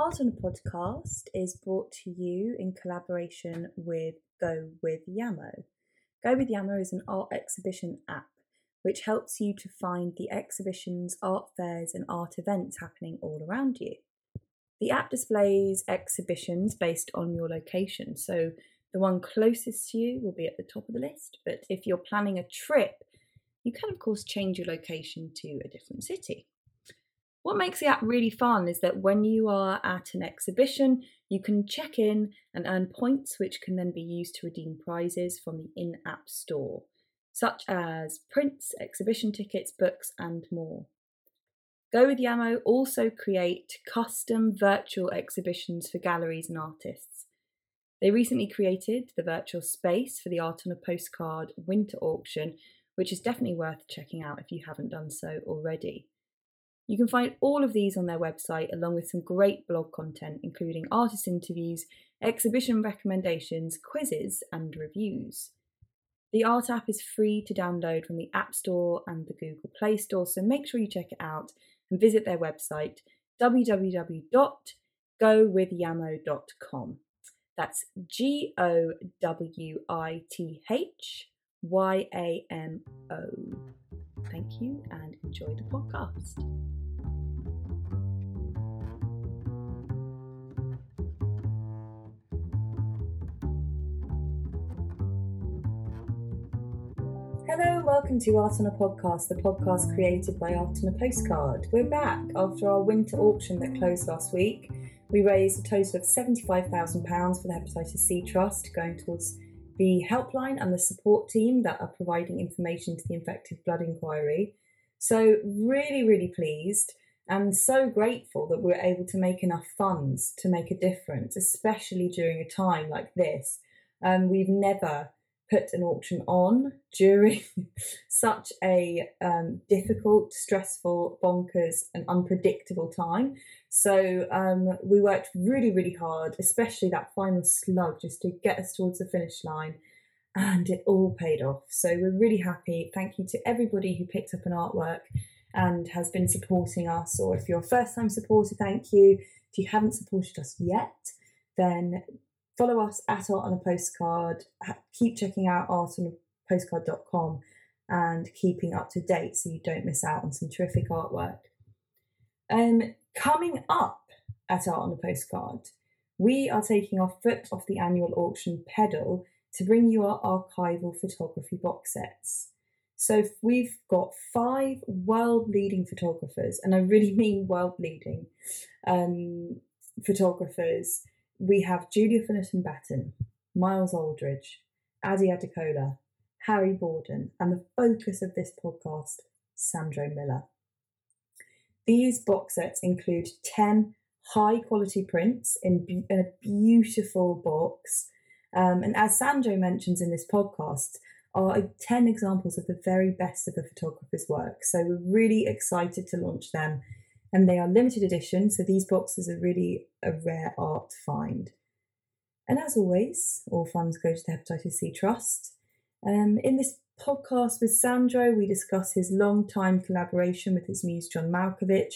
Art on a Podcast is brought to you in collaboration with Go With Yamo. Go With Yamo is an art exhibition app which helps you to find the exhibitions, art fairs, and art events happening all around you. The app displays exhibitions based on your location, so the one closest to you will be at the top of the list. But if you're planning a trip, you can, of course, change your location to a different city. What makes the app really fun is that when you are at an exhibition, you can check in and earn points, which can then be used to redeem prizes from the in app store, such as prints, exhibition tickets, books, and more. Go with Yamo also create custom virtual exhibitions for galleries and artists. They recently created the virtual space for the Art on a Postcard winter auction, which is definitely worth checking out if you haven't done so already. You can find all of these on their website, along with some great blog content, including artist interviews, exhibition recommendations, quizzes, and reviews. The Art app is free to download from the App Store and the Google Play Store, so make sure you check it out and visit their website www.gowithyamo.com. That's G O W I T H Y A M O. Thank you and enjoy the podcast. Hello, and welcome to Art on a Podcast, the podcast created by Art on a Postcard. We're back after our winter auction that closed last week. We raised a total of £75,000 for the Hepatitis C Trust, going towards the helpline and the support team that are providing information to the Infected Blood Inquiry. So, really, really pleased and so grateful that we're able to make enough funds to make a difference, especially during a time like this. Um, we've never put an auction on during such a um, difficult, stressful, bonkers, and unpredictable time. So um, we worked really, really hard, especially that final slug just to get us towards the finish line. And it all paid off. So we're really happy. Thank you to everybody who picked up an artwork and has been supporting us. Or if you're a first time supporter, thank you. If you haven't supported us yet, then follow us at Art on a Postcard. Keep checking out artonapostcard.com and keeping up to date so you don't miss out on some terrific artwork. Um, coming up at Art on a Postcard, we are taking our foot off the annual auction pedal to bring you our archival photography box sets. So we've got five world leading photographers, and I really mean world leading um, photographers we have Julia Fullerton Batten, Miles Aldridge, Adi Adekola, Harry Borden, and the focus of this podcast, Sandro Miller. These box sets include 10 high quality prints in, be- in a beautiful box. Um, and as Sandro mentions in this podcast, are 10 examples of the very best of the photographer's work. So we're really excited to launch them and they are limited edition, so these boxes are really a rare art find. And as always, all funds go to the Hepatitis C Trust. Um, in this podcast with Sandro, we discuss his long time collaboration with his muse John Malkovich,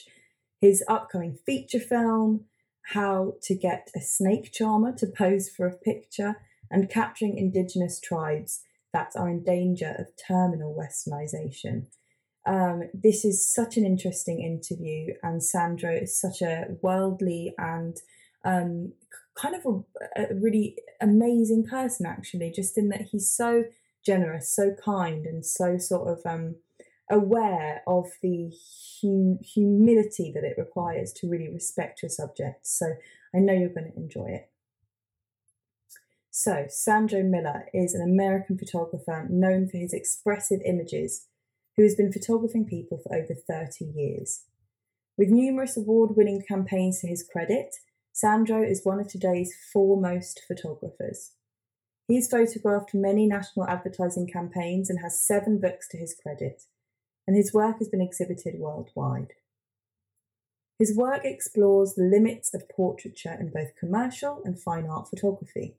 his upcoming feature film, how to get a snake charmer to pose for a picture, and capturing Indigenous tribes that are in danger of terminal westernisation. Um, this is such an interesting interview, and Sandro is such a worldly and um, kind of a, a, really amazing person, actually, just in that he's so generous, so kind, and so sort of um, aware of the hum- humility that it requires to really respect your subject. So I know you're going to enjoy it. So, Sandro Miller is an American photographer known for his expressive images who has been photographing people for over 30 years. With numerous award winning campaigns to his credit, Sandro is one of today's foremost photographers. He's photographed many national advertising campaigns and has seven books to his credit, and his work has been exhibited worldwide. His work explores the limits of portraiture in both commercial and fine art photography.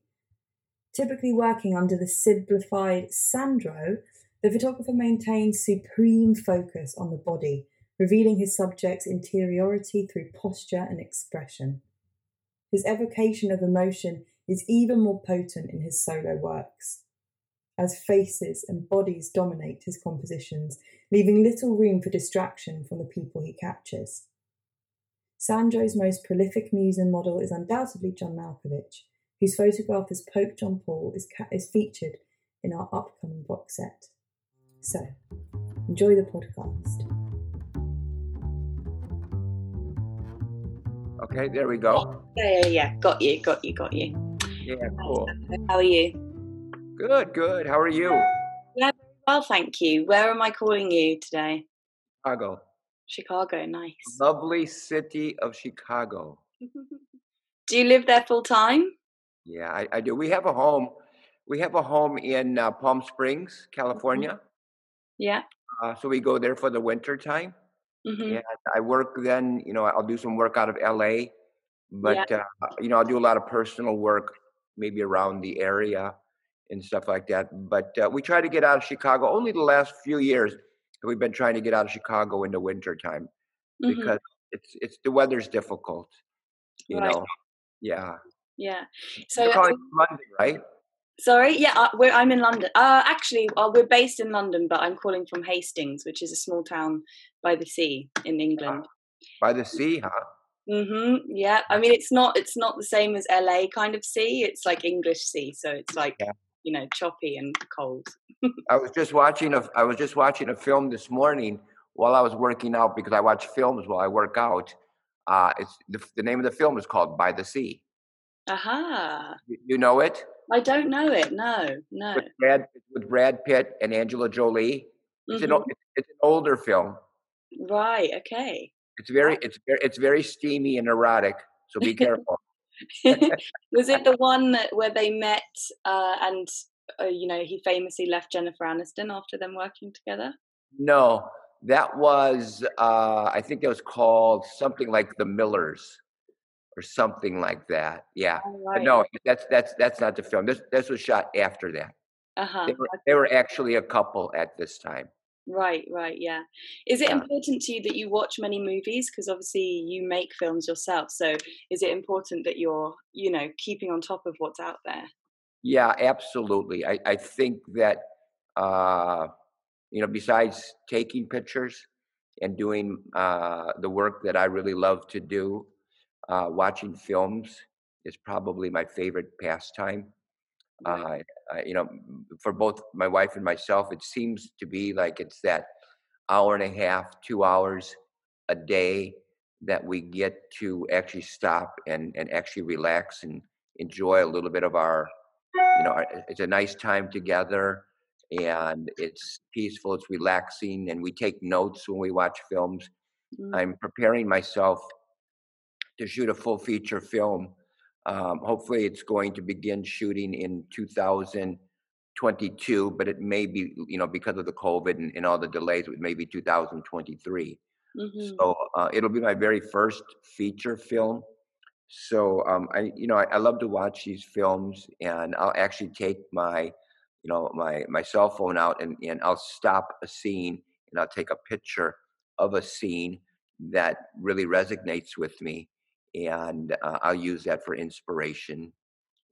Typically working under the simplified Sandro, the photographer maintains supreme focus on the body, revealing his subject's interiority through posture and expression. his evocation of emotion is even more potent in his solo works, as faces and bodies dominate his compositions, leaving little room for distraction from the people he captures. Sandro's most prolific muse and model is undoubtedly John Malkovich, whose photograph as Pope John Paul is, ca- is featured in our upcoming box set. So, enjoy the podcast. Okay, there we go. Yeah, yeah, yeah. Got you, got you, got you. Yeah, cool. How are you? Good, good. How are you? Yeah, Well, thank you. Where am I calling you today? Chicago. Chicago, nice. Lovely city of Chicago. Do you live there full time? Yeah, I, I do. We have a home. We have a home in uh, Palm Springs, California. Yeah. Uh, so we go there for the winter time. hmm And I work then, you know, I'll do some work out of LA, but, uh, you know, I'll do a lot of personal work maybe around the area and stuff like that. But uh, we try to get out of Chicago only the last few years. We've been trying to get out of Chicago in the winter time hmm because it's it's the weather's difficult, you Right. know. Yeah. Yeah. So, from London, right? Sorry. Yeah, uh, we're, I'm in London. Uh, actually, uh, we're based in London, but I'm calling from Hastings, which is a small town by the sea in England. By the sea, huh? hmm Yeah. I mean, it's not it's not the same as LA kind of sea. It's like English sea, so it's like Yeah. you know choppy and cold. I was just watching a I was just watching a film this morning while I was working out because I watch films while I work out. Uh, it's the, the name of the film is called By the Sea. Aha. You, you know it I don't know it. No, no. with Brad with Brad Pitt and Angela Jolie. It's an Mhm. o- it's, it's an older film. Right. Okay. It's very it's very it's very steamy and erotic. So be careful. Was it the one that where they met uh, and uh, you know he famously left Jennifer Aniston after them working together? no, that was uh, I think it was called something like The Millers or something like that. Yeah. Oh, But no, that's that's that's not the film. This this was shot after that. Uh huh. They were, they were actually a couple at this time. Right. Right. Yeah. Is it Yeah. important to you that you watch many movies? Because obviously you make films yourself. So is it important that you're you know keeping on top of what's out there? Yeah, absolutely. I, I think that uh, you know, besides taking pictures and doing uh, the work that I really love to do, uh, watching films is probably my favorite pastime. Right. Uh, you know, for both my wife and myself, it seems to be like it's that hour and a half, two hours a day that we get to actually stop and, and actually relax and enjoy a little bit of our, you know, our- it's a nice time together and it's peaceful, it's relaxing, and we take notes when we watch films. Mm. I'm preparing myself to shoot a full feature film. Um, hopefully, it's going to begin shooting in 2022, but it may be, you know, because of the COVID and, and all the delays, it may be 2023. Mhm. So uh, it'll be my very first feature film. So um, I, you know, I, I love to watch these films, and I'll actually take my, you know, my my cell phone out, and and I'll stop a scene, and I'll take a picture of a scene that really resonates with me, and uh, I'll use that for inspiration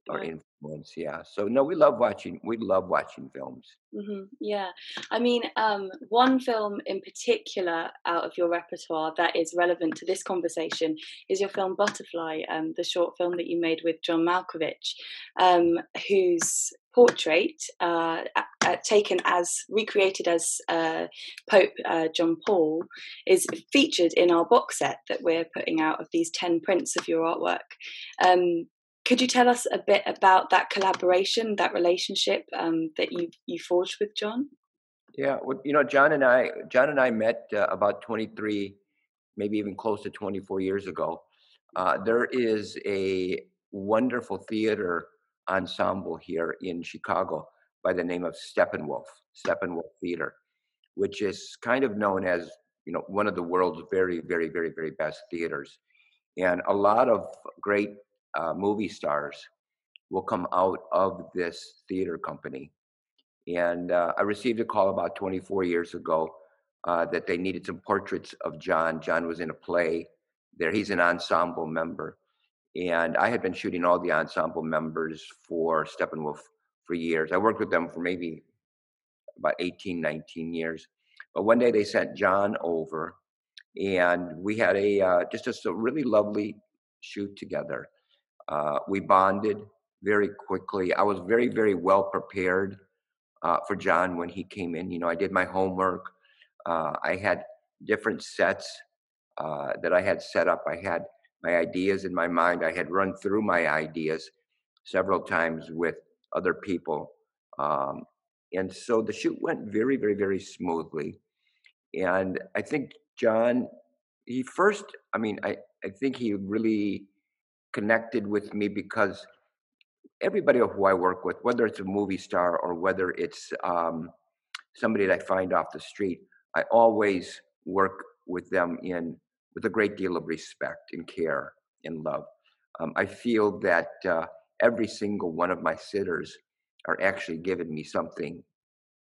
or influence. Yeah. So no, we love watching. We love watching films. hmm Yeah, I mean, um, one film in particular out of your repertoire that is relevant to this conversation is your film Butterfly, um, the short film that you made with John Malkovich, um, whose portrait, uh, taken as recreated as uh, Pope uh, John Paul, is featured in our box set that we're putting out of these ten prints of your artwork. Um, could you tell us a bit about that collaboration, that relationship um, that you you forged with John? Yeah, well, you know, John and I, John and I met uh, about 23, maybe even close to 24 years ago. Uh, there is a wonderful theater ensemble here in Chicago by the name of Steppenwolf, Steppenwolf Theater, which is kind of known as, you know, one of the world's very, very, very, very best theaters. And a lot of great uh, movie stars will come out of this theater company. And uh, I received a call about 24 years ago uh, that they needed some portraits of John. John was in a play there. He's an ensemble member. And I had been shooting all the ensemble members for Steppenwolf for years. I worked with them for maybe about 18, 19 years. But one day they sent John over, and we had a uh, just, just a really lovely shoot together. Uh, we bonded very quickly. I was very, very well prepared uh, for John when he came in. You know, I did my homework. Uh, I had different sets uh, that I had set up. I had my ideas in my mind. I had run through my ideas several times with other people. Um, and so the shoot went very, very, very smoothly. And I think John, he first, I mean, I, I think he really connected with me because everybody who I work with, whether it's a movie star or whether it's um, somebody that I find off the street, I always work with them in with a great deal of respect and care and love. Um, I feel that uh, every single one of my sitters are actually giving me something,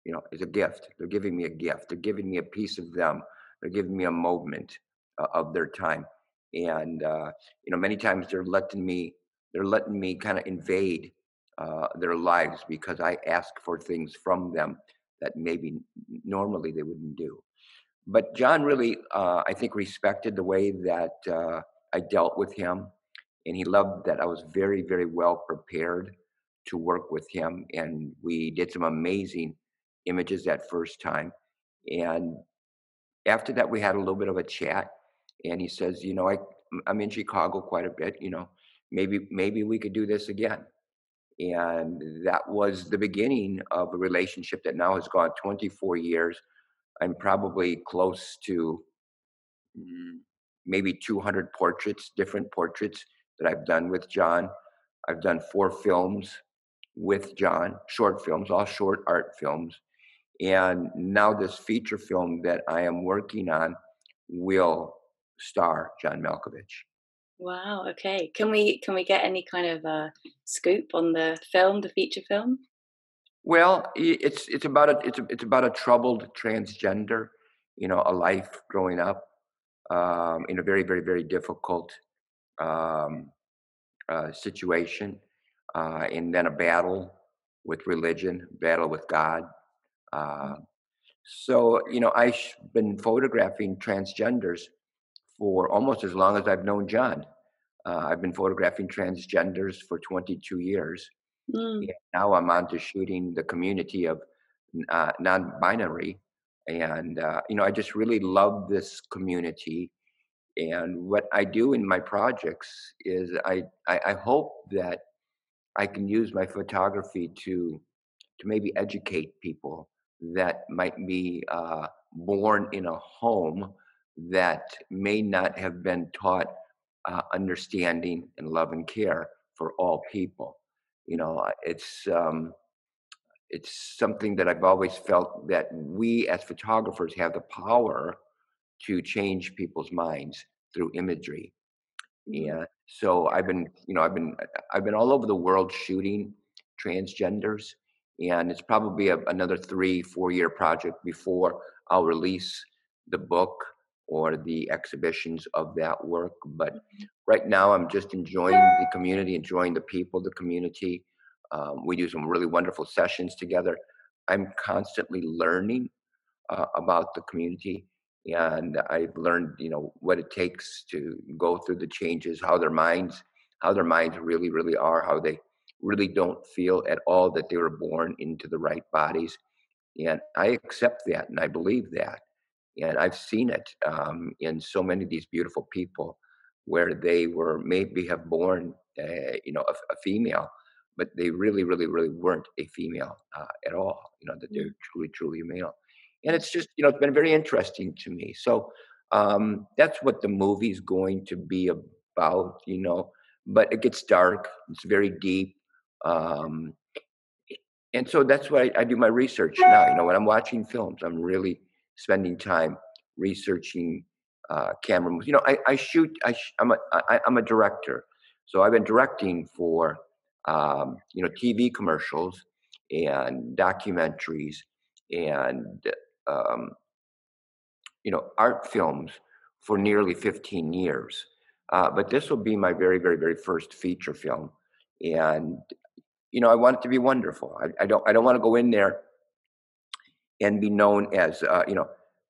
you know, as a gift. They're giving me a gift. They're giving me a piece of them. They're giving me a moment uh, of their time. And uh, you know, many times they're letting me, they're letting me kind of invade uh, their lives because I ask for things from them that maybe normally they wouldn't do. But John really, uh, I think, respected the way that uh, I dealt with him, and he loved that I was very, very well prepared to work with him. And we did some amazing images that first time. And after that, we had a little bit of a chat. And he says, "You know, I, I'm in Chicago quite a bit. You know, maybe maybe we could do this again." And that was the beginning of a relationship that now has gone 24 years I'm probably close to mm, maybe 200 portraits, different portraits that I've done with John. I've done four films with John, short films, all short art films. And now this feature film that I am working on will star John Malkovich. Wow. Okay. Can we can we get any kind of uh, scoop on the film, the feature film? Well, it's it's about a it's a, it's about a troubled transgender, you know, a life growing up um, in a very very very difficult um, uh, situation, uh, and then a battle with religion, battle with God. Uh, so you know, I've been photographing transgenders for almost as long as I've known John. Uh, I've been photographing transgenders for 22 years. Mm. now I'm on to shooting the community of uh, non-binary, and uh, you know I just really love this community. And what I do in my projects is I, I, I hope that I can use my photography to to maybe educate people that might be uh, born in a home that may not have been taught uh, understanding and love and care for all people you know it's um, it's something that i've always felt that we as photographers have the power to change people's minds through imagery mm-hmm. so i've been you know i've been i've been all over the world shooting transgenders and it's probably a, another three four year project before i'll release the book or the exhibitions of that work. But mm-hmm. right now, I'm just enjoying the community, enjoying the people, the community. Um, we do some really wonderful sessions together. I'm constantly learning uh, about the community, and I've learned, you know, what it takes to go through the changes, how their minds, how their minds really, really are, how they really don't feel at all that they were born into the right bodies. And I accept that, and I believe that and I've seen it um, in so many of these beautiful people where they were maybe have born, uh, you know, a, a, female, but they really, really, really weren't a female uh, at all. You know, that they're mm. truly, truly a male. And it's just, you know, it's been very interesting to me. So um, that's what the movie's going to be about, you know. But it gets dark. It's very deep. Um, and so that's why I, I do my research now. You know, when I'm watching films, I'm really spending time researching uh, camera moves. You know, I, I shoot. I, am a I, I'm a director, so I've been directing for um, you know TV commercials and documentaries and um, you know art films for nearly 15 years. Uh, but this will be my very, very, very first feature film, and you know, I want it to be wonderful. I, I don't, I don't want to go in there and be known as, uh, you know,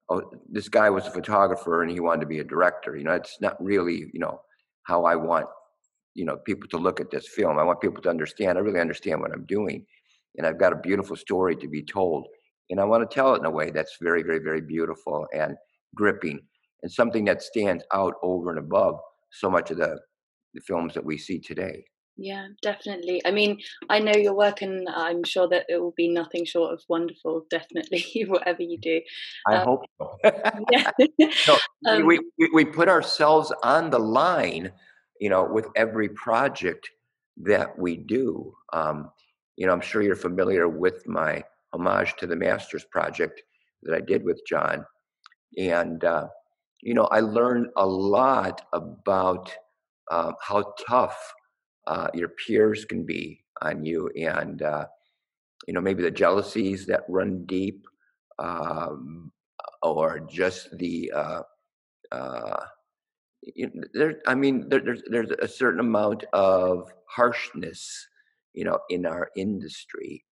oh, this guy was a photographer and he wanted to be a director. You know, it's not really, you know, how I want, you know, people to look at this film. I want people to understand. I really understand what I'm doing, and I've got a beautiful story to be told, and I want to tell it in a way that's very, very, very beautiful and gripping, and something that stands out over and above so much of the the films that we see today. Yeah, definitely. I mean, I know your work, and I'm sure that it will be nothing short of wonderful. Definitely, whatever you do. I um, hope so. yeah. no, um, we, we we put ourselves on the line, you know, with every project that we do. Um, you know, I'm sure you're familiar with my homage to the Masters project that I did with John, and uh, you know, I learned a lot about uh, how tough uh, your peers can be on you, and uh, you know maybe the jealousies that run deep, um, or just the uh, uh, you know, there. I mean, there, there's there's a certain amount of harshness, you know, in our industry,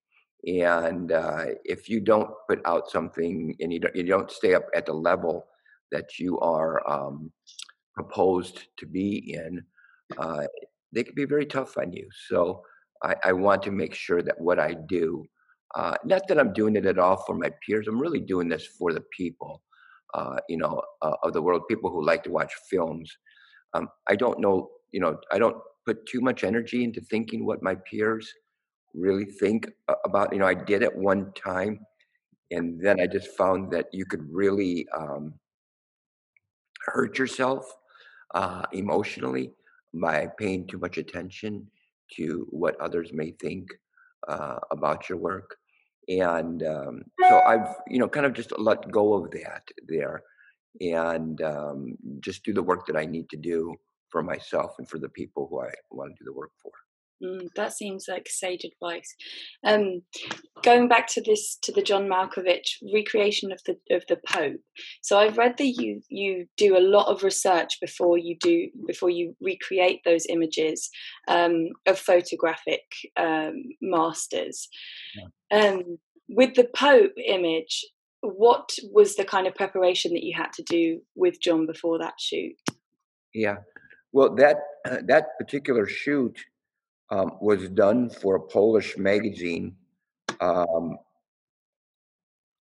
and uh, if you don't put out something and you don't you don't stay up at the level that you are um, proposed to be in, uh, they can be very tough on you. So I, I want to make sure that what I do, uh, not that I'm doing it at all for my peers, I'm really doing this for the people, uh, you know, uh, of the world, people who like to watch films. Um, I don't know, you know, I don't put too much energy into thinking what my peers really think about. You know, I did it one time, and then I just found that you could really um, hurt yourself uh, emotionally by paying too much attention to what others may think uh, about your work. And um, so I've, you know, kind of just let go of that there and um, just do the work that I need to do for myself and for the people who I want to do the work for. Mm, that seems like sage advice. Um, going back to this to the John Malkovich recreation of the of the Pope. So I've read that you you do a lot of research before you do before you recreate those images um, of photographic um, masters. Yeah. Um, with the Pope image, what was the kind of preparation that you had to do with John before that shoot? Yeah, well, that uh, that particular shoot um, was done for a Polish magazine um,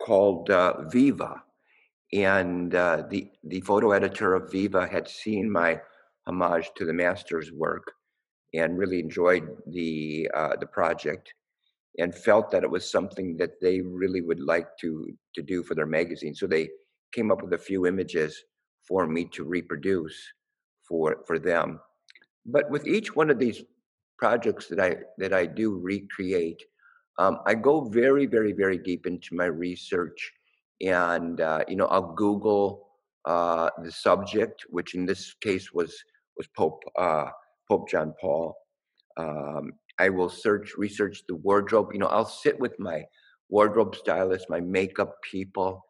called uh, Viva. And uh, the, the photo editor of Viva had seen my homage to the master's work and really enjoyed the, uh, the project and felt that it was something that they really would like to, to do for their magazine. So they came up with a few images for me to reproduce for, for them. But with each one of these projects that I that I do recreate, um, I go very, very, very deep into my research, and uh, you know I'll Google uh, the subject, which in this case was was Pope uh, Pope John Paul. Um, I will search research the wardrobe. You know, I'll sit with my wardrobe stylist, my makeup people,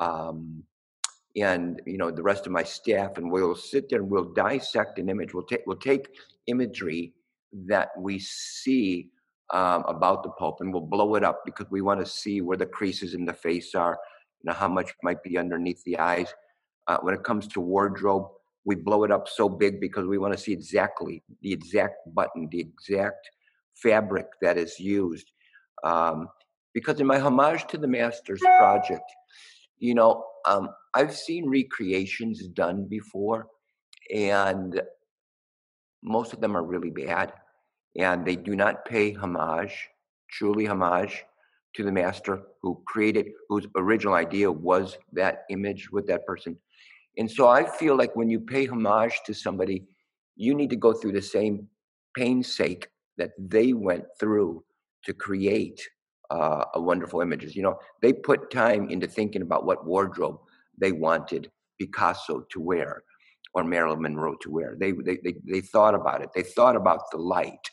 um, and you know the rest of my staff, and we'll sit there and we'll dissect an image. We'll take we'll take imagery that we see um, about the Pope, and we'll blow it up because we want to see where the creases in the face are, you know, how much might be underneath the eyes. Uh, when it comes to wardrobe, we blow it up so big because we want to see exactly the exact button, the exact fabric that is used. Um, because in my homage to the Masters project, you know, um, I've seen recreations done before, and most of them are really bad and they do not pay homage, truly homage, to the master who created, whose original idea was that image with that person. And so I feel like when you pay homage to somebody, you need to go through the same painstaking that they went through to create uh, a wonderful images. You know, they put time into thinking about what wardrobe they wanted Picasso to wear or Marilyn Monroe to wear. They, they, they, they thought about it. They thought about the light.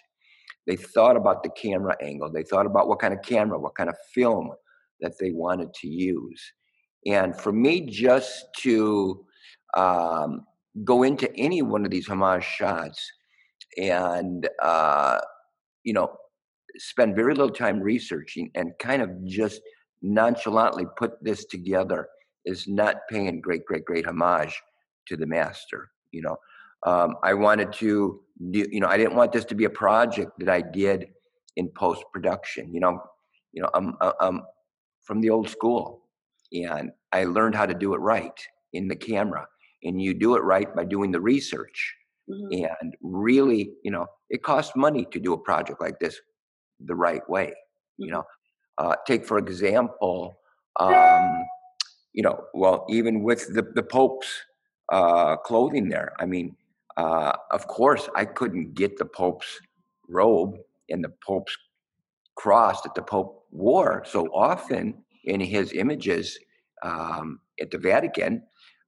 They thought about the camera angle. They thought about what kind of camera, what kind of film that they wanted to use. And for me, just to um, go into any one of these homage shots and uh, you know spend very little time researching and kind of just nonchalantly put this together is not paying great great great homage to the master you know um, i wanted to do, you know i didn't want this to be a project that i did in post production you know you know i'm i'm from the old school and i learned how to do it right in the camera and you do it right by doing the research mm-hmm. and really you know it costs money to do a project like this the right way mm-hmm. you know uh, take for example um, you know well even with the, the pope's uh, clothing there i mean uh, of course i couldn't get the pope's robe and the pope's cross that the pope wore so often in his images um, at the vatican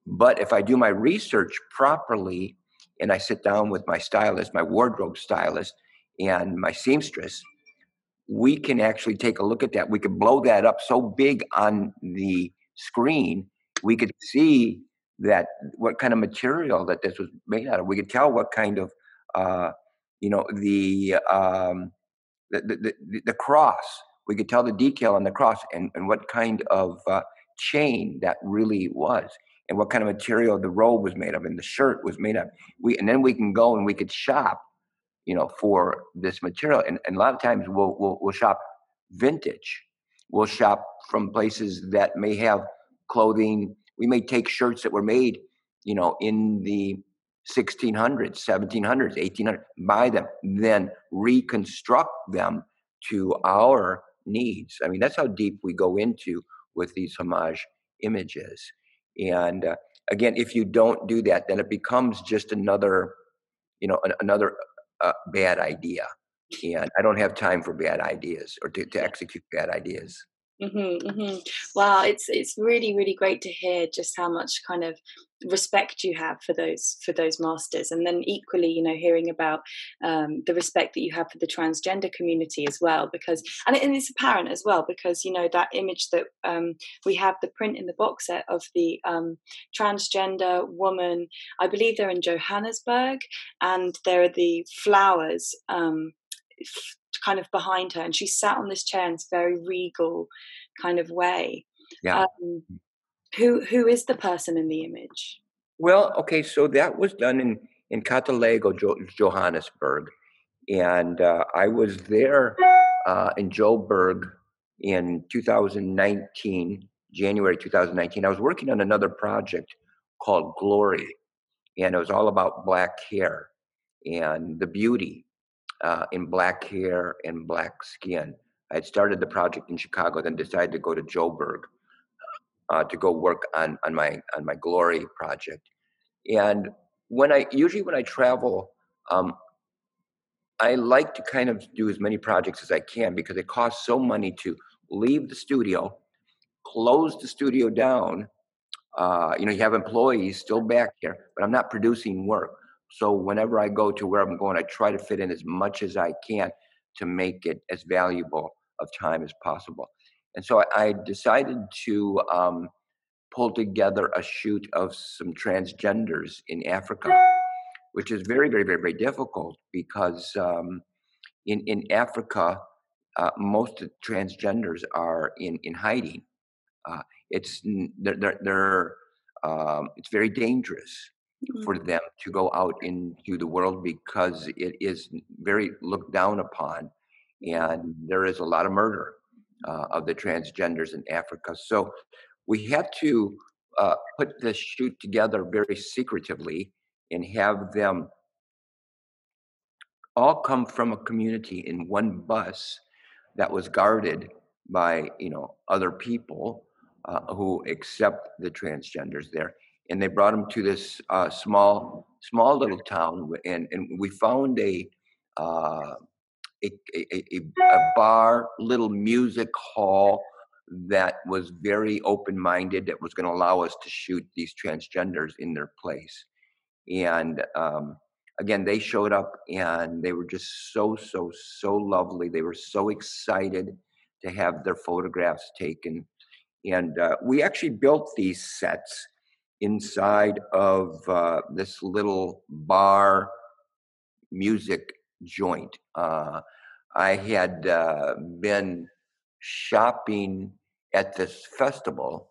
but if I do my research properly and I sit down with my stylist, my wardrobe stylist, and my seamstress, we can actually take a look at that. We could blow that up so big on the screen, we could see that what kind of material that this was made out of. We could tell what kind of, uh, you know, the, um, the, the, the, the cross. We could tell the detail on the cross and, and what kind of uh, chain that really was and what kind of material the robe was made of and the shirt was made of. We and then we can go and we could shop, you know, for this material. And, and a lot of times we'll, we'll we'll shop vintage. We'll shop from places that may have clothing. We may take shirts that were made, you know, in the 1600s, 1700s, 1800s, buy them, then reconstruct them to our needs. I mean, that's how deep we go into with these homage images. And uh, again, if you don't do that, then it becomes just another, you know, an, another uh, bad idea. And I don't have time for bad ideas or to, to execute bad ideas. Mm-hmm, mm-hmm. Wow, it's it's really really great to hear just how much kind of respect you have for those for those masters, and then equally, you know, hearing about um, the respect that you have for the transgender community as well, because and, it, and it's apparent as well because you know that image that um, we have the print in the box set of the um, transgender woman. I believe they're in Johannesburg, and there are the flowers um, kind of behind her and she sat on this chair in this very regal kind of way. Yeah. Um, who who is the person in the image? Well okay so that was done in in Katlehong, Johannesburg, and uh, I was there uh, in Joburg in 2019, January 2019. I was working on another project called Glory, and it was all about black hair and the beauty uh, in black hair and black skin. I had started the project in Chicago, then decided to go to Joburg uh, to go work on on my on my Glory project. And when I usually when I travel, um, I like to kind of do as many projects as I can because it costs so money to leave the studio, close the studio down. Uh, you know, you have employees still back here, but I'm not producing work. So whenever I go to where I'm going, I try to fit in as much as I can to make it as valuable of time as possible. And so I, decided to um, pull together a shoot of some transgenders in Africa, which is very, very, very, very difficult because um, in in Africa, uh, most transgenders are in in hiding. Uh, it's they're, they're, they're um, it's very dangerous mm-hmm. for them to go out into the world because it is very looked down upon and there is a lot of murder uh, of the transgenders in Africa. So we had to uh, put this shoot together very secretively and have them all come from a community in one bus that was guarded by you know other people uh, who accept the transgenders there and they brought him to this uh, small small little town and, and we found a, uh, a, a, a, bar little music hall that was very open-minded that was going to allow us to shoot these transgenders in their place. And um, again they showed up and they were just so so so lovely. They were so excited to have their photographs taken. And uh, we actually built these sets inside of uh, this little bar music joint. Uh, I had uh, been shopping at this festival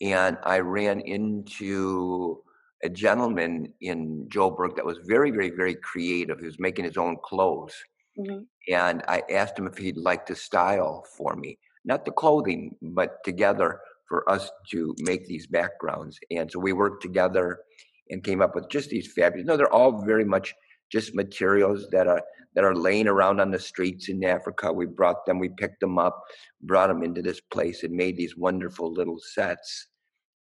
and I ran into a gentleman in Joburg that was very, very, very creative. He was making his own clothes. Mm-hmm. And I asked him if he'd like to style for me, not the clothing, but together for us to make these backgrounds. And so we worked together and came up with just these fabulous. No, they're all very much just materials that are that are laying around on the streets in Africa. We brought them, we picked them up, brought them into this place, and made these wonderful little sets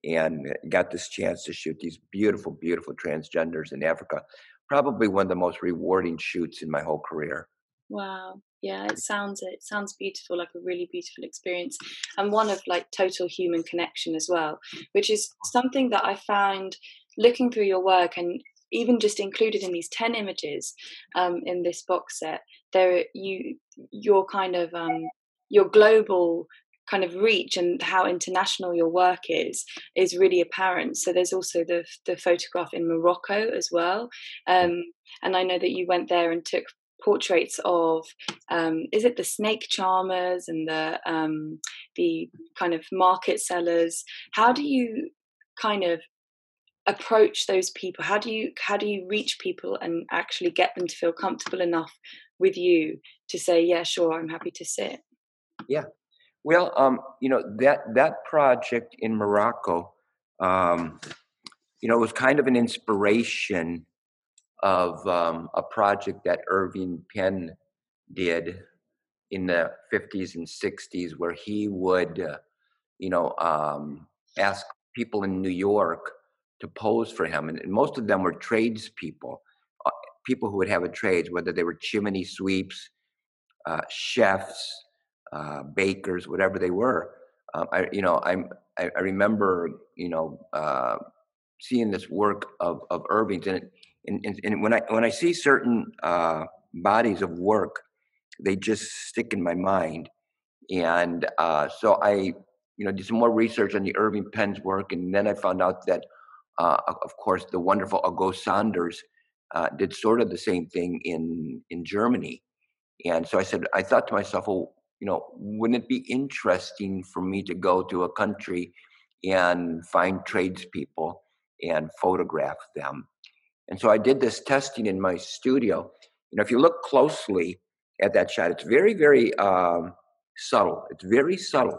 and got this chance to shoot these beautiful, beautiful transgenders in Africa. Probably one of the most rewarding shoots in my whole career. Wow. Yeah, it sounds it sounds beautiful, like a really beautiful experience, and one of like total human connection as well, which is something that I found looking through your work and even just included in these 10 images um, in this box set there you your kind of um, your global kind of reach and how international your work is is really apparent. So there's also the the photograph in Morocco as well, um, and I know that you went there and took portraits of um, is it the snake charmers and the um, the kind of market sellers. How do you kind of approach those people? How do you how do you reach people and actually get them to feel comfortable enough with you to say, yeah, sure, I'm happy to sit? Yeah, well, um, you know that that project in Morocco, um, you know, was kind of an inspiration of um, a project that Irving Penn did in the 50s and 60s, where he would, uh, you know, um, ask people in New York to pose for him, and, and most of them were tradespeople, uh, people who would have a trade, whether they were chimney sweeps, uh, chefs uh, bakers, whatever they were. Um, I, you know, I'm, I, I remember, you know, uh, seeing this work of, of Irving's and, and, and, and when I, when I see certain uh, bodies of work, they just stick in my mind. And uh, so I, you know, did some more research on the Irving Penn's work. And then I found out that, uh, of course, the wonderful August Sanders uh, did sort of the same thing in, in Germany. And so I said, I thought to myself, well, you know, wouldn't it be interesting for me to go to a country and find tradespeople and photograph them? And so I did this testing in my studio. You know, if you look closely at that shot, it's very, very um, subtle. It's very subtle,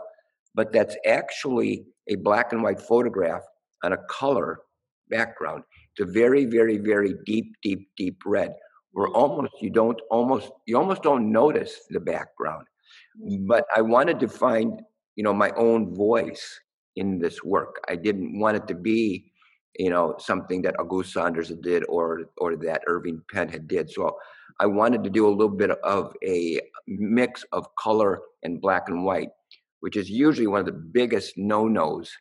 but that's actually a black and white photograph on a color background. It's a very, very, very deep, deep, deep red. Where almost you don't almost you almost don't notice the background but I wanted to find, you know, my own voice in this work. I didn't want it to be, you know, something that August Sanders did or or that Irving Penn had did. So I wanted to do a little bit of a mix of color and black and white, which is usually one of the biggest no-nos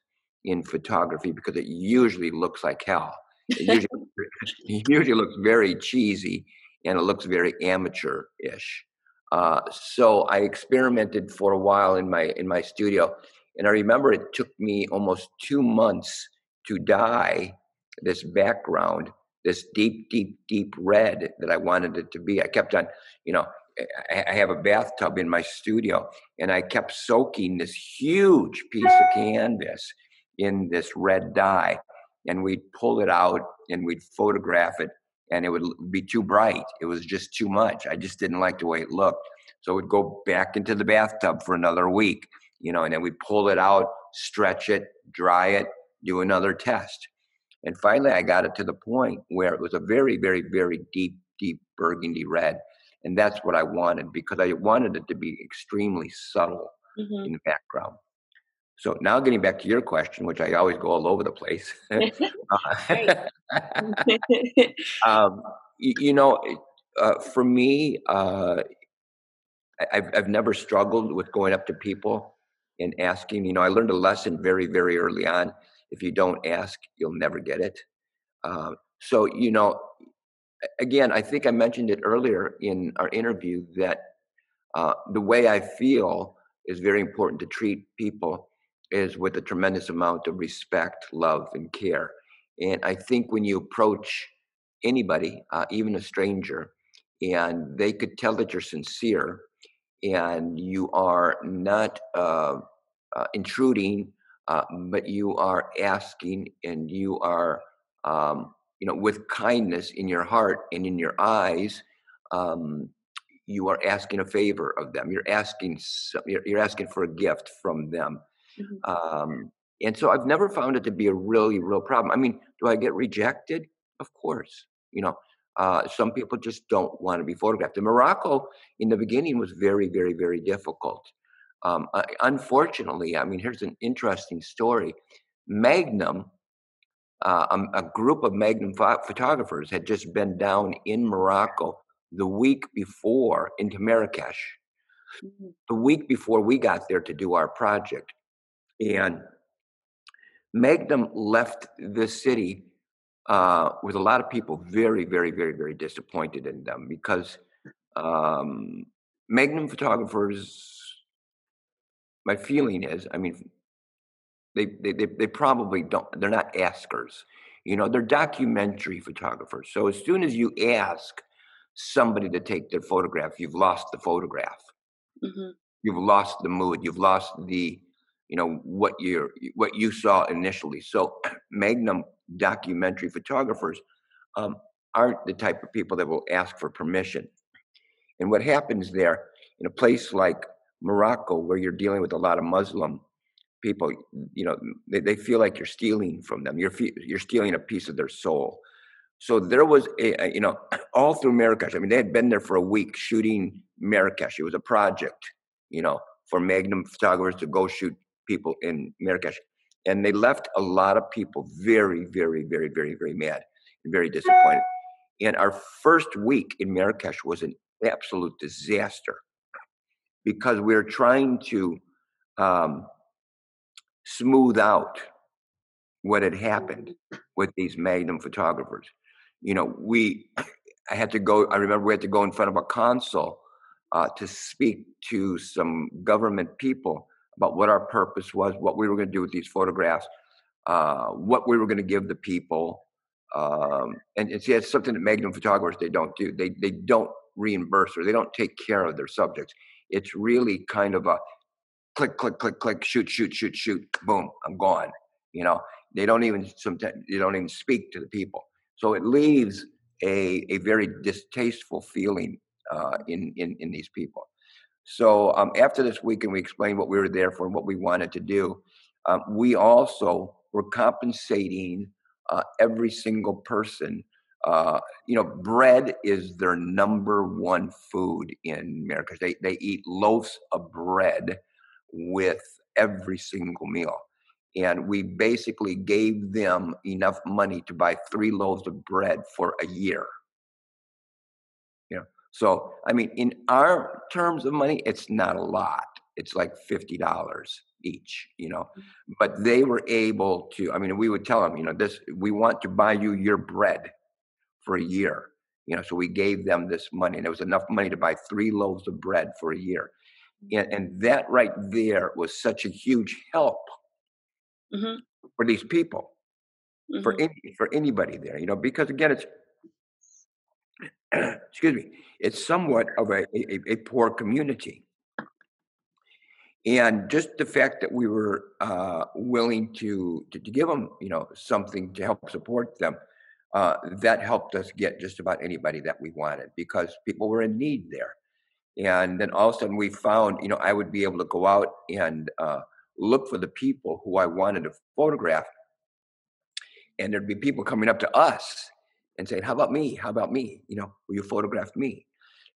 in photography because it usually looks like hell. It usually, it usually looks very cheesy and it looks very amateur-ish. Uh, so I experimented for a while in my in my studio, and I remember it took me almost two months to dye this background, this deep, deep, deep red that I wanted it to be. I kept on, you know, I have a bathtub in my studio, and I kept soaking this huge piece of canvas in this red dye, and we'd pull it out and we'd photograph it and it would be too bright. It was just too much. I just didn't like the way it looked. So we'd go back into the bathtub for another week, you know, and then we'd pull it out, stretch it, dry it, do another test. And finally, I got it to the point where it was a very, very, very deep, deep burgundy red. And that's what I wanted because I wanted it to be extremely subtle mm-hmm. in the background. So now getting back to your question, which I always go all over the place. um, you, you, know, uh, for me, uh, I've, I've never struggled with going up to people and asking. You know, I learned a lesson very, very early on. If you don't ask, you'll never get it. Uh, so, you know, again, I think I mentioned it earlier in our interview that uh, the way I feel is very important to treat people is with a tremendous amount of respect, love, and care. And I think when you approach anybody, uh, even a stranger, and they could tell that you're sincere and you are not uh, uh, intruding, uh, but you are asking and you are, um, you know, with kindness in your heart and in your eyes. Um, you are asking a favor of them. You're asking. You're, you're asking for a gift from them. Mm-hmm. Um, and so I've never found it to be a really real problem. I mean, do I get rejected? Of course. You know, uh, some people just don't want to be photographed. In Morocco, in the beginning, was very, very, very difficult. Um, uh, unfortunately, I mean, here's an interesting story. Magnum, uh, a, um, a, group of Magnum ph- photographers had just been down in Morocco the week before into Marrakesh, mm-hmm. the week before we got there to do our project. And Magnum left the city uh, with a lot of people very, very, very, very disappointed in them because um, Magnum photographers, my feeling is, I mean, they, they, they, they probably don't, they're not askers. You know, they're documentary photographers. So as soon as you ask somebody to take their photograph, you've lost the photograph. Mm-hmm. You've lost the mood. You've lost the you know what you what you saw initially. So Magnum documentary photographers um, aren't the type of people that will ask for permission. And what happens there in a place like Morocco, where you're dealing with a lot of Muslim people, you know, they, they feel like you're stealing from them. You're you're stealing a piece of their soul. So there was a, a, you know, all through Marrakesh. I mean, they had been there for a week shooting Marrakesh. It was a project, you know, for Magnum photographers to go shoot people in Marrakesh. And they left a lot of people very, very, very, very, very mad and very disappointed. And our first week in Marrakesh was an absolute disaster because we're trying to um, smooth out what had happened with these Magnum photographers. You know, we, I had to go, I remember we had to go in front of a consul uh, to speak to some government people about what our purpose was, what we were going to do with these photographs, uh, what we were going to give the people. Um, and it's, yeah, it's something that Magnum photographers they don't do. They they don't reimburse or they don't take care of their subjects. It's really kind of a click, click, click, click, shoot, shoot, shoot, shoot, boom, I'm gone. You know, they don't even sometimes they don't even speak to the people. So it leaves a a very distasteful feeling uh, in in in these people. So um, after this weekend, we explained what we were there for and what we wanted to do. Um, we also were compensating uh, every single person. Uh, you know, bread is their number one food in America. They they eat loaves of bread with every single meal, and we basically gave them enough money to buy three loaves of bread for a year. You know, so, I mean, in our terms of money, it's not a lot. It's like $50 each, you know. Mm-hmm. But they were able to, I mean, we would tell them, you know, this, we want to buy you your bread for a year. You know, so we gave them this money, and it was enough money to buy three loaves of bread for a year. And, and that right there was such a huge help mm-hmm. for these people, mm-hmm. for any, for anybody there, you know, because again, it's excuse me, it's somewhat of a, a, a, poor community. And just the fact that we were uh, willing to, to, to give them, you know, something to help support them, uh, that helped us get just about anybody that we wanted because people were in need there. And then all of a sudden we found, you know, I would be able to go out and uh, look for the people who I wanted to photograph. And there'd be people coming up to us and saying, How about me? How about me? You know, will you photograph me?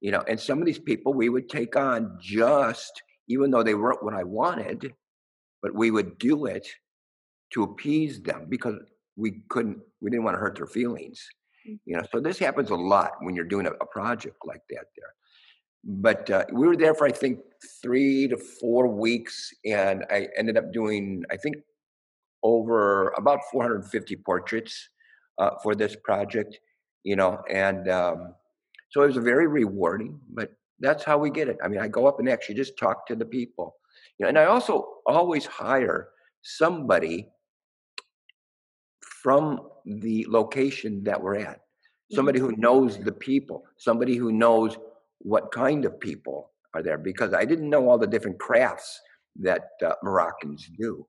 You know, and some of these people we would take on just, even though they weren't what I wanted, but we would do it to appease them because we couldn't, we didn't want to hurt their feelings. Mm. You know, so this happens a lot when you're doing a, a project like that there. But uh, we were there for, I think, three to four weeks, and I ended up doing, I think, over about 450 portraits uh, for this project, you know, and um, so it was very rewarding. But that's how we get it. I mean, I go up and actually just talk to the people, you know, and I also always hire somebody from the location that we're at. Somebody who knows the people, somebody who knows what kind of people are there, because I didn't know all the different crafts that uh, Moroccans do.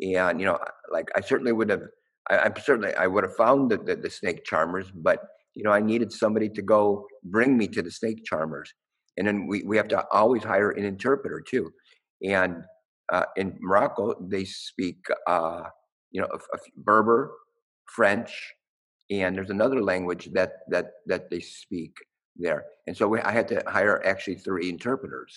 And, you know, like I certainly would have, I, am certainly, I would have found the, the, the snake charmers, but, you know, I needed somebody to go bring me to the snake charmers. And then we, we have to always hire an interpreter too. And uh, in Morocco, they speak, uh, you know, a, a Berber, French, and there's another language that that that they speak there. And so we, I had to hire actually three interpreters,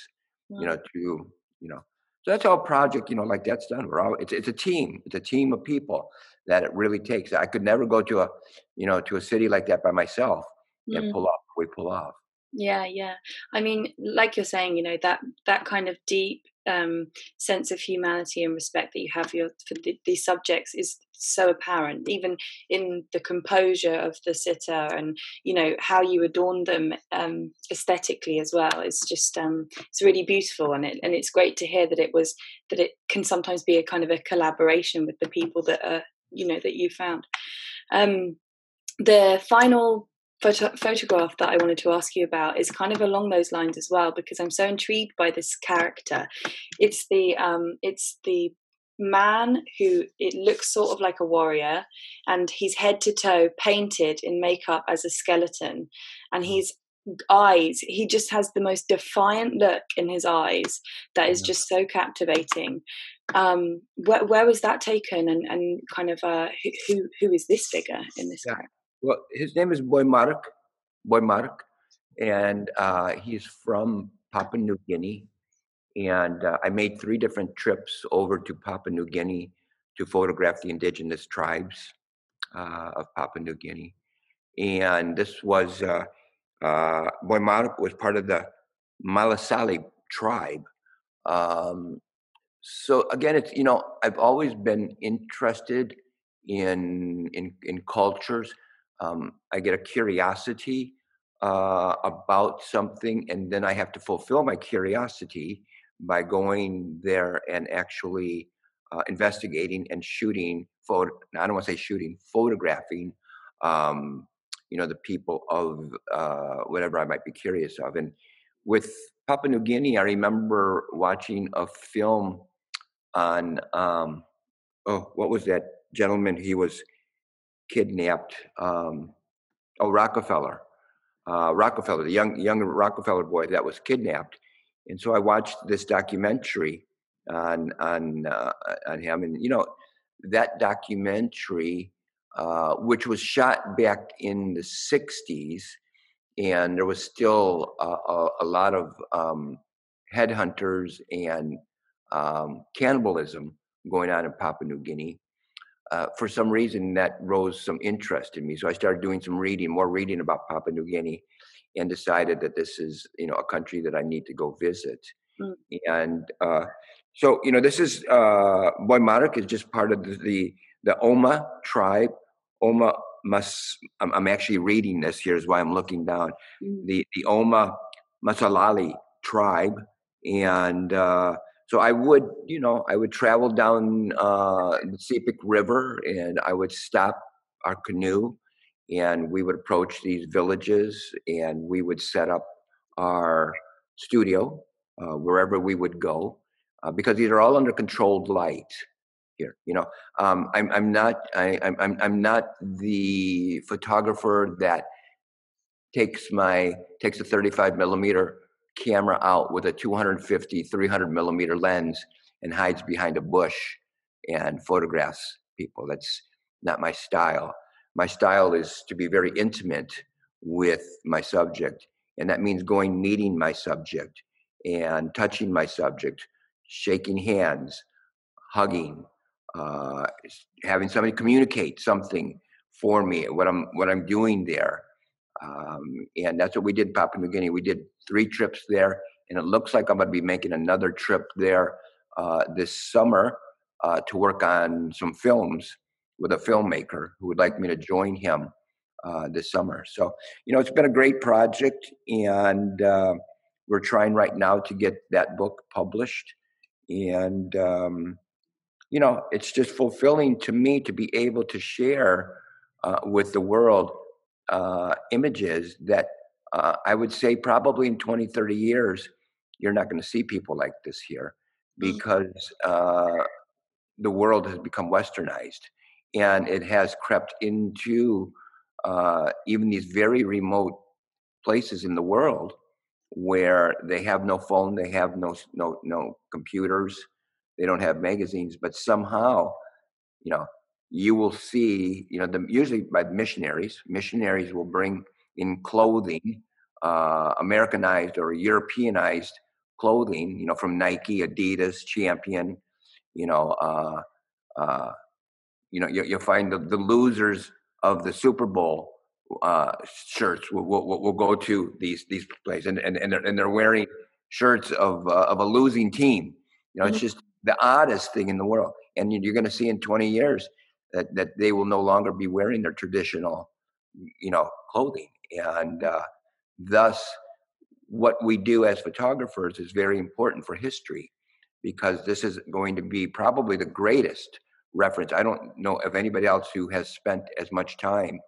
wow. you know, to you know. So that's how a project, you know, like that's done. We're all it's it's a team. It's a team of people that it really takes. I could never go to a, you know, to a city like that by myself mm. and pull off. We pull off. Yeah, yeah. I mean, like you're saying, you know, that that kind of deep um, sense of humanity and respect that you have your, for the, these subjects is so apparent, even in the composure of the sitter and you know how you adorn them um, aesthetically as well. It's just um, it's really beautiful, and it and it's great to hear that it was that it can sometimes be a kind of a collaboration with the people that are you know that you found. Um, the final photo- photograph that I wanted to ask you about is kind of along those lines as well because I'm so intrigued by this character. It's the um, it's the man who it looks sort of like a warrior and he's head to toe painted in makeup as a skeleton and he's eyes he just has the most defiant look in his eyes that is just so captivating um where, where was that taken and and kind of uh who who is this figure in this yeah. character well, his name is Boy Mark, Boy Mark, and uh, he's from Papua New Guinea. And uh, I made three different trips over to Papua New Guinea to photograph the indigenous tribes uh, of Papua New Guinea. And this was uh, uh, Boy Mark was part of the Malasali tribe. Um, so again, it's you know I've always been interested in in in cultures um, I get a curiosity uh, about something, and then I have to fulfill my curiosity by going there and actually uh, investigating and shooting. Photo, I don't want to say shooting, photographing. Um, you know the people of uh, whatever I might be curious of, and with Papua New Guinea, I remember watching a film on um, oh, what was that gentleman? He was kidnapped. Um, oh, Rockefeller, uh, Rockefeller, the young young Rockefeller boy that was kidnapped, and so I watched this documentary on on uh, on him, and you know that documentary, uh, which was shot back in the '60s, and there was still a, a, a lot of um, headhunters and um, cannibalism going on in Papua New Guinea uh, for some reason that rose some interest in me. So I started doing some reading, more reading about Papua New Guinea, and decided that this is you know a country that I need to go visit. Mm. And uh, so you know this is uh, Boy Marik is just part of the, the, the Oma tribe. Oma Mas. I'm, I'm, actually reading this. Here's why I'm looking down. Mm. The the Oma Masalali tribe, and uh, so I would, you know, I would travel down uh, the Sepik River and I would stop our canoe and we would approach these villages and we would set up our studio uh, wherever we would go uh, because these are all under controlled light here. You know, um, I'm I'm not I, I'm I'm not the photographer that takes my takes a 35 millimeter camera out with a 250, 300 millimeter lens and hides behind a bush and photographs people. That's not my style. My style is to be very intimate with my subject. And that means going meeting my subject and touching my subject, shaking hands, hugging, uh, having somebody communicate something for me, what I'm what I'm doing there. Um, and that's what we did in Papua New Guinea. We did three trips there, and it looks like I'm going to be making another trip there uh, this summer uh, to work on some films with a filmmaker who would like me to join him uh, this summer. So, you know, it's been a great project, and uh, we're trying right now to get that book published. And um, you know, it's just fulfilling to me to be able to share uh, with the world uh, images that uh, I would say probably in 20, 30 years, you're not going to see people like this here mm. because uh, the world has become westernized and it has crept into uh, even these very remote places in the world where they have no phone, they have no no no computers, they don't have magazines, but somehow, you know, you will see, you know, the usually by missionaries, missionaries will bring in clothing, uh, Americanized or Europeanized clothing, you know, from Nike, Adidas, Champion, you know, uh, uh, you know, you, will find the, the losers of the Super Bowl uh, shirts will, will, will go to these these places, and and and they're, and they're wearing shirts of uh, of a losing team. You know, mm-hmm. it's just the oddest thing in the world. And you're going to see in 20 years that that they will no longer be wearing their traditional, you know, clothing, and uh, thus what we do as photographers is very important for history because this is going to be probably the greatest reference. I don't know of anybody else who has spent as much time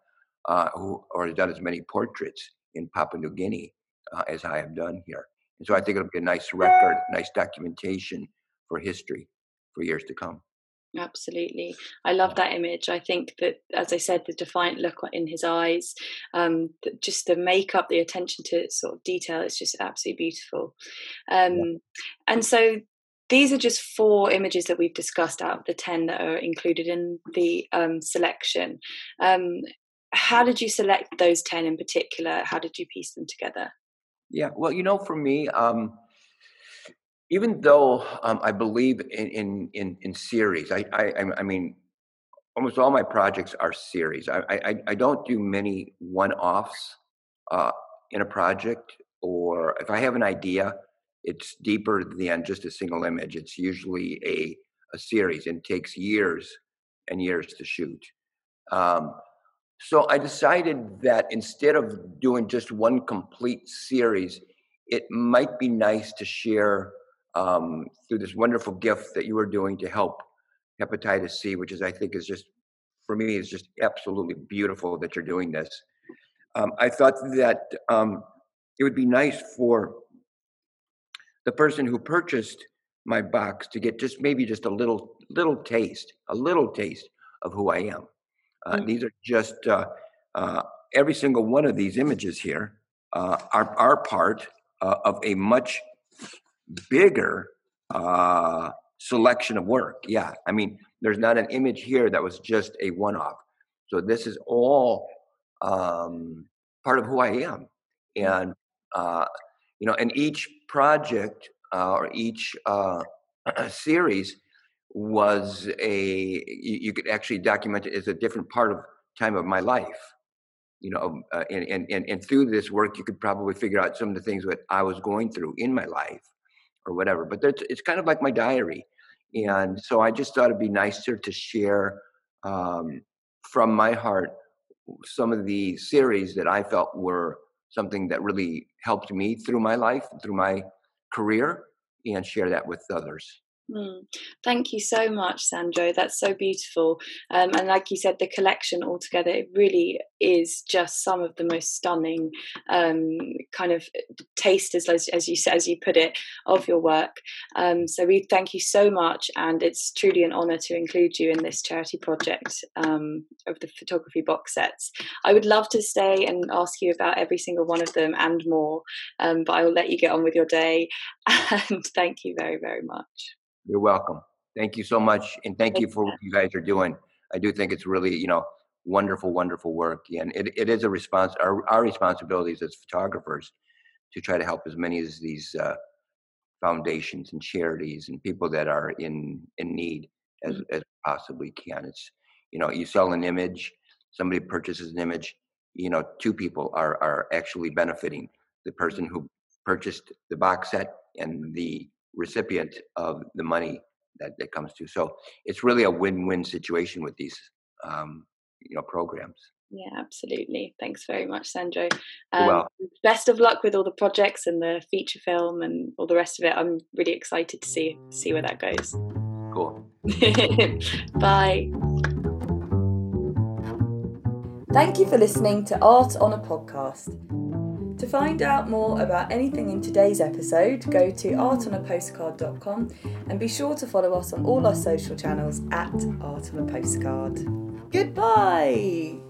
uh, who, or has done as many portraits in Papua New Guinea uh, as I have done here. And so I think it'll be a nice record, nice documentation for history for years to come. Absolutely. I love that image. I think that, as I said, the defiant look in his eyes, um, just the makeup, the attention to sort of detail, it's just absolutely beautiful. Um, yeah. And so these are just four images that we've discussed out of the 10 that are included in the um, selection. Um, how did you select those 10 in particular? How did you piece them together? Yeah, well, you know, for me, um, even though um, I believe in, in, in, in series, I, I, I mean, almost all my projects are series. I, I, I don't do many one offs uh, in a project, or if I have an idea, it's deeper than just a single image. It's usually a, a series and takes years and years to shoot. Um, so I decided that instead of doing just one complete series, it might be nice to share um, through this wonderful gift that you are doing to help hepatitis C, which is I think is just for me is just absolutely beautiful that you're doing this. Um, I thought that um, it would be nice for the person who purchased my box to get just maybe just a little little taste, a little taste of who I am. Uh, mm-hmm. These are just uh, uh, every single one of these images here uh, are are part uh, of a much bigger uh, selection of work. Yeah, I mean, there's not an image here that was just a one-off. So this is all um, part of who I am, mm. and you know, and each project uh, or each uh, series was a you, you, could actually document it as a different part of time of my life you know uh, and, and and through this work you could probably figure out some of the things that i was going through in my life or whatever but it's kind of like my diary and so i just thought it'd be nicer to share um, from my heart some of the series that i felt were something that really helped me through my life, through my career, and share that with others. Mm. Thank you so much, Sandro. That's so beautiful. Um, and like you said, the collection altogether, it really is just some of the most stunning um, kind of tasters, as, as you as you put it, of your work. Um, so we thank you so much, and it's truly an honour to include you in this charity project um, of the photography box sets. I would love to stay and ask you about every single one of them and more, um, but I will let you get on with your day. And thank you very, very much. You're welcome. Thank you so much, and thank you for what you guys are doing. I do think it's really, you know, wonderful, wonderful work, and it, it is a response. Our, our responsibilities as photographers to try to help as many as these uh, foundations and charities and people that are in in need as mm-hmm. as possibly can. It's you know, you sell an image, somebody purchases an image, you know, two people are are actually benefiting. The person who purchased the box set and the recipient of the money that, that comes to. So it's really a win-win situation with these, um, you know, programs. Yeah, absolutely. Thanks very much, Sandro. Um, well, best of luck with all the projects and the feature film and all the rest of it. I'm really excited to see see where that goes. Cool. Bye. Thank you for listening to Art on a Postcard. To find out more about anything in today's episode, go to artonapostcard.com and be sure to follow us on all our social channels at Art on a Postcard. Goodbye!